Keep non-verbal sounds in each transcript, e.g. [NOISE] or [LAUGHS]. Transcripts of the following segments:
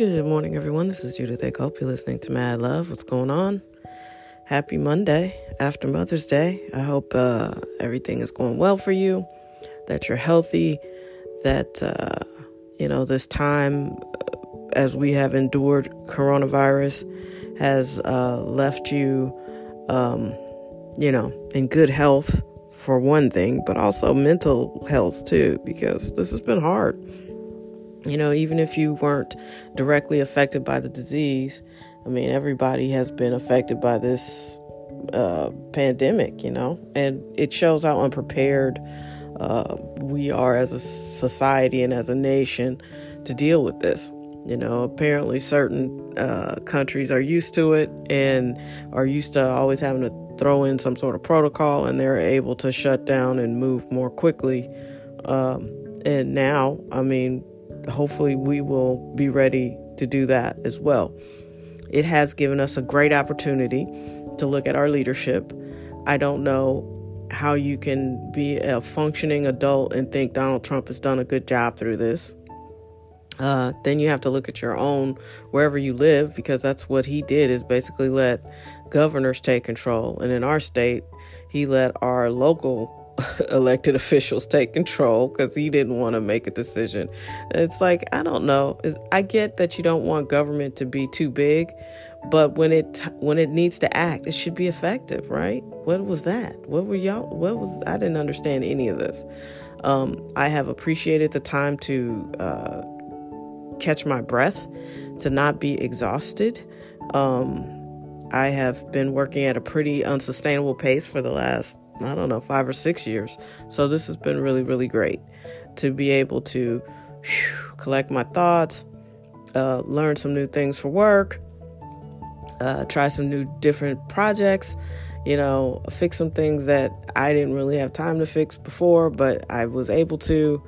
Good morning, everyone. This is Judith hope you're listening to Mad Love. What's going on? Happy Monday after Mother's Day. I hope uh, everything is going well for you, that you're healthy, that, uh, you know, this time uh, as we have endured coronavirus has uh, left you, um, you know, in good health for one thing, but also mental health too, because this has been hard you know, even if you weren't directly affected by the disease, I mean, everybody has been affected by this uh, pandemic, you know, and it shows how unprepared uh, we are as a society and as a nation to deal with this. You know, apparently certain uh, countries are used to it and are used to always having to throw in some sort of protocol, and they're able to shut down and move more quickly. Um, and now, I mean, hopefully we will be ready to do that as well. It has given us a great opportunity to look at our leadership. I don't know how you can be a functioning adult and think Donald Trump has done a good job through this. Uh, then you have to look at your own wherever you live because that's what he did is basically let governors take control and in our state he let our local [LAUGHS] elected officials take control because he didn't want to make a decision. It's like, I don't know. I get that you don't want government to be too big, but when it when it needs to act, it should be effective, right? What was that? What were y'all? What was? I didn't understand any of this. Um, I have appreciated the time to uh, catch my breath, to not be exhausted. Um, I have been working at a pretty unsustainable pace for the last I don't know, five or six years. So this has been really, really great to be able to whew, collect my thoughts, uh, learn some new things for work, uh, try some new different projects, you know, fix some things that I didn't really have time to fix before, but I was able to,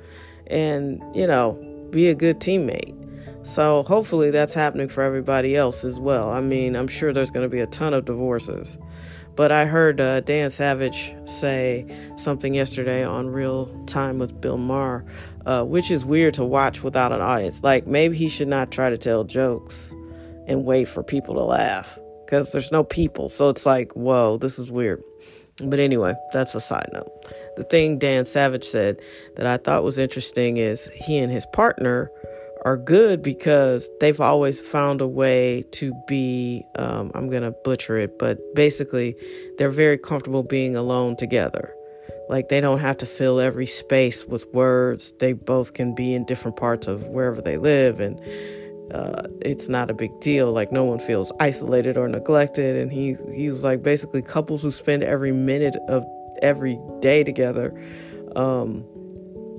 and, you know, be a good teammate. So hopefully that's happening for everybody else as well. I mean, I'm sure there's going to be a ton of divorces. But I heard uh, Dan Savage say something yesterday on Real Time with Bill Maher, uh, which is weird to watch without an audience. Like maybe he should not try to tell jokes and wait for people to laugh because there's no people. So it's like, whoa, this is weird. But anyway, that's a side note. The thing Dan Savage said that I thought was interesting is he and his partner are good because they've always found a way to be, um, I'm going to butcher it, but basically, they're very comfortable being alone together. Like they don't have to fill every space with words. They both can be in different parts of wherever they live, and uh, it's not a big deal. Like no one feels isolated or neglected. And he he was like basically couples who spend every minute of every day together um,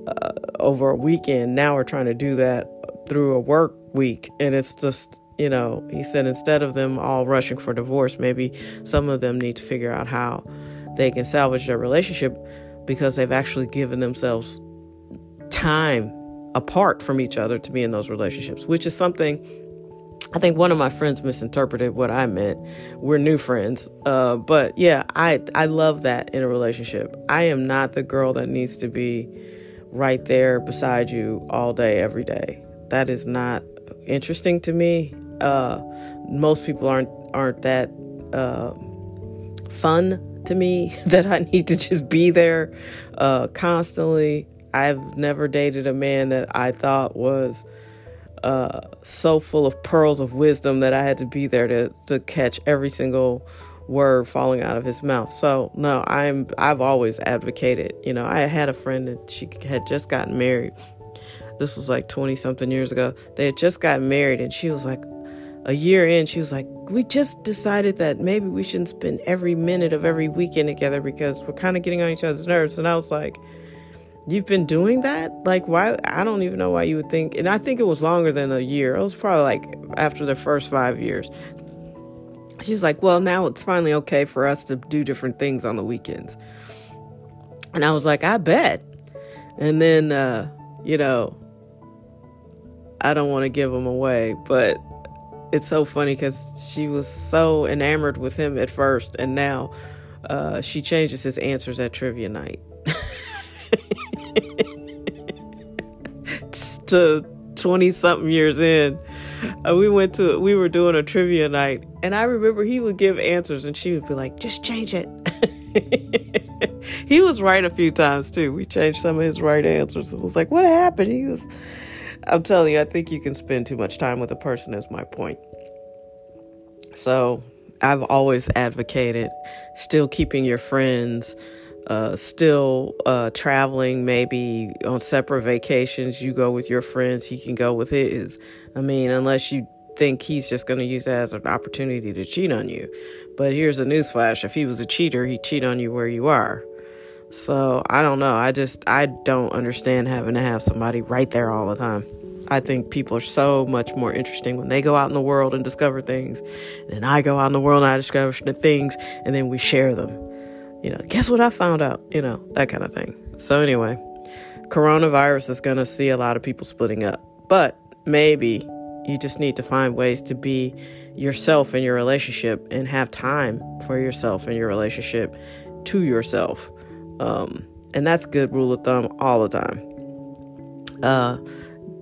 uh, over a weekend now are trying to do that through a work week and it's just you know he said instead of them all rushing for divorce maybe some of them need to figure out how they can salvage their relationship because they've actually given themselves time apart from each other to be in those relationships which is something I think one of my friends misinterpreted what I meant. We're new friends, uh, but yeah, I I love that in a relationship. I am not the girl that needs to be right there beside you all day, every day that is not interesting to me. Uh, most people aren't aren't that uh, fun to me [LAUGHS] that I need to just be there uh, constantly. I've never dated a man that I thought was uh, so full of pearls of wisdom that I had to be there to to catch every single word falling out of his mouth. So no, I'm I've always advocated. You know, I had a friend that she had just gotten married this was like 20 something years ago. They had just got married, and she was like, a year in, she was like, We just decided that maybe we shouldn't spend every minute of every weekend together because we're kind of getting on each other's nerves. And I was like, You've been doing that? Like, why? I don't even know why you would think. And I think it was longer than a year. It was probably like after the first five years. She was like, Well, now it's finally okay for us to do different things on the weekends. And I was like, I bet. And then, uh, you know, I don't want to give him away, but it's so funny because she was so enamored with him at first, and now uh, she changes his answers at trivia night [LAUGHS] to 20 something years in. uh, we went to we were doing a trivia night, and I remember he would give answers, and she would be like, "Just change it." [LAUGHS] he was right a few times too. We changed some of his right answers. It was like, "What happened?" He was. I'm telling you, I think you can spend too much time with a person. Is my point. So I've always advocated still keeping your friends, uh, still uh, traveling, maybe on separate vacations. You go with your friends, he can go with his. I mean, unless you think he's just going to use that as an opportunity to cheat on you. But here's a newsflash if he was a cheater, he'd cheat on you where you are. So I don't know. I just, I don't understand having to have somebody right there all the time. I think people are so much more interesting when they go out in the world and discover things. Then I go out in the world and I discover things and then we share them. You know, guess what I found out? You know, that kind of thing. So, anyway, coronavirus is going to see a lot of people splitting up. But maybe you just need to find ways to be yourself in your relationship and have time for yourself in your relationship to yourself. Um, and that's good rule of thumb all the time. Uh,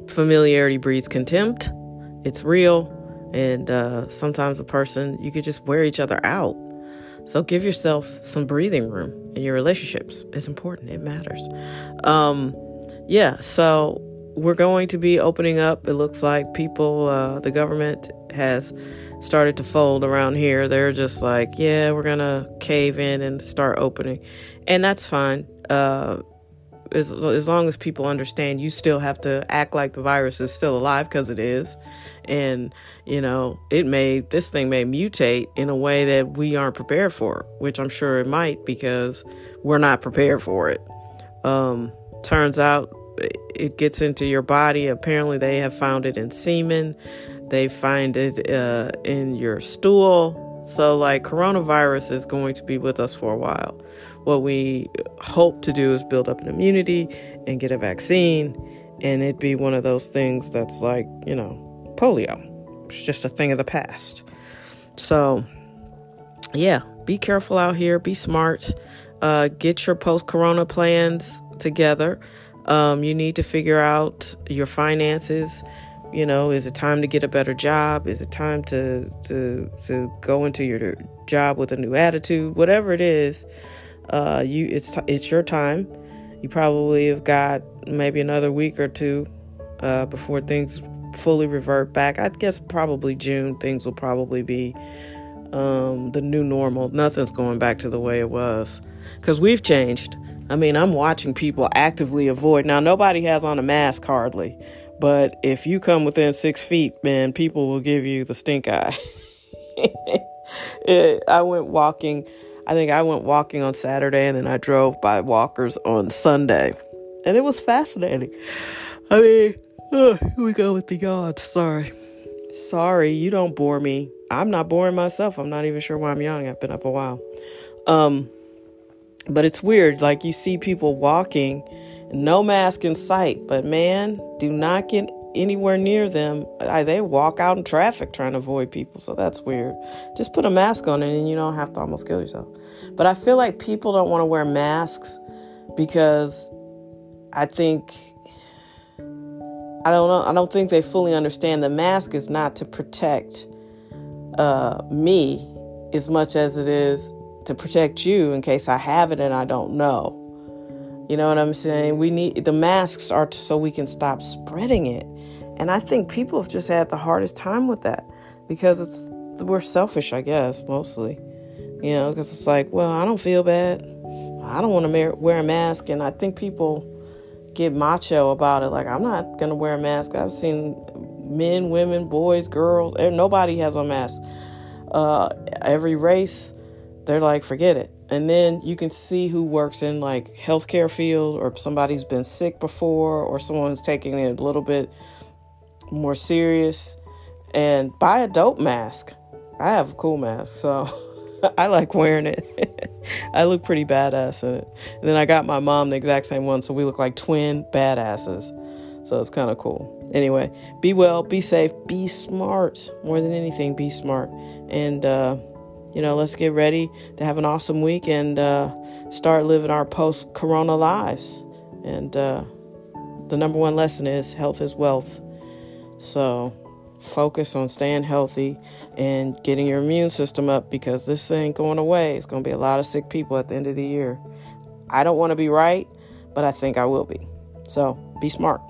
familiarity breeds contempt. It's real. And uh, sometimes a person, you could just wear each other out. So give yourself some breathing room in your relationships. It's important, it matters. Um, yeah, so we're going to be opening up. It looks like people, uh, the government has started to fold around here. They're just like, yeah, we're going to cave in and start opening. And that's fine. Uh, as, as long as people understand you still have to act like the virus is still alive because it is and you know it may this thing may mutate in a way that we aren't prepared for which i'm sure it might because we're not prepared for it um, turns out it gets into your body apparently they have found it in semen they find it uh, in your stool so like coronavirus is going to be with us for a while what we hope to do is build up an immunity and get a vaccine, and it'd be one of those things that's like, you know, polio. It's just a thing of the past. So, yeah, be careful out here, be smart, uh, get your post corona plans together. Um, you need to figure out your finances. You know, is it time to get a better job? Is it time to to to go into your job with a new attitude? Whatever it is, uh, you it's it's your time. You probably have got maybe another week or two uh, before things fully revert back. I guess probably June things will probably be um, the new normal. Nothing's going back to the way it was because we've changed. I mean, I'm watching people actively avoid. Now, nobody has on a mask hardly, but if you come within six feet, man, people will give you the stink eye. [LAUGHS] it, I went walking I think I went walking on Saturday and then I drove by walkers on Sunday. And it was fascinating. I mean, here we go with the yawn. Sorry. Sorry, you don't bore me. I'm not boring myself. I'm not even sure why I'm yawning. I've been up a while. Um, but it's weird. Like you see people walking, no mask in sight. But man, do not get anywhere near them. I, they walk out in traffic trying to avoid people, so that's weird. Just put a mask on and you don't have to almost kill yourself. But I feel like people don't want to wear masks because I think I don't know. I don't think they fully understand the mask is not to protect uh, me as much as it is to protect you in case I have it and I don't know. You know what I'm saying? We need the masks are so we can stop spreading it. And I think people have just had the hardest time with that because it's we're selfish, I guess, mostly. You know, because it's like, well, I don't feel bad. I don't want to wear a mask, and I think people get macho about it. Like, I'm not gonna wear a mask. I've seen men, women, boys, girls. Nobody has a mask. Uh, every race, they're like, forget it. And then you can see who works in like healthcare field, or somebody's been sick before, or someone's taking it a little bit more serious and buy a dope mask. I have a cool mask, so [LAUGHS] I like wearing it. [LAUGHS] I look pretty badass in it. And then I got my mom the exact same one, so we look like twin badasses. So it's kind of cool. Anyway, be well, be safe, be smart. More than anything, be smart. And, uh, you know, let's get ready to have an awesome week and uh, start living our post corona lives. And uh, the number one lesson is health is wealth. So focus on staying healthy and getting your immune system up because this ain't going away. It's going to be a lot of sick people at the end of the year. I don't want to be right, but I think I will be. So be smart.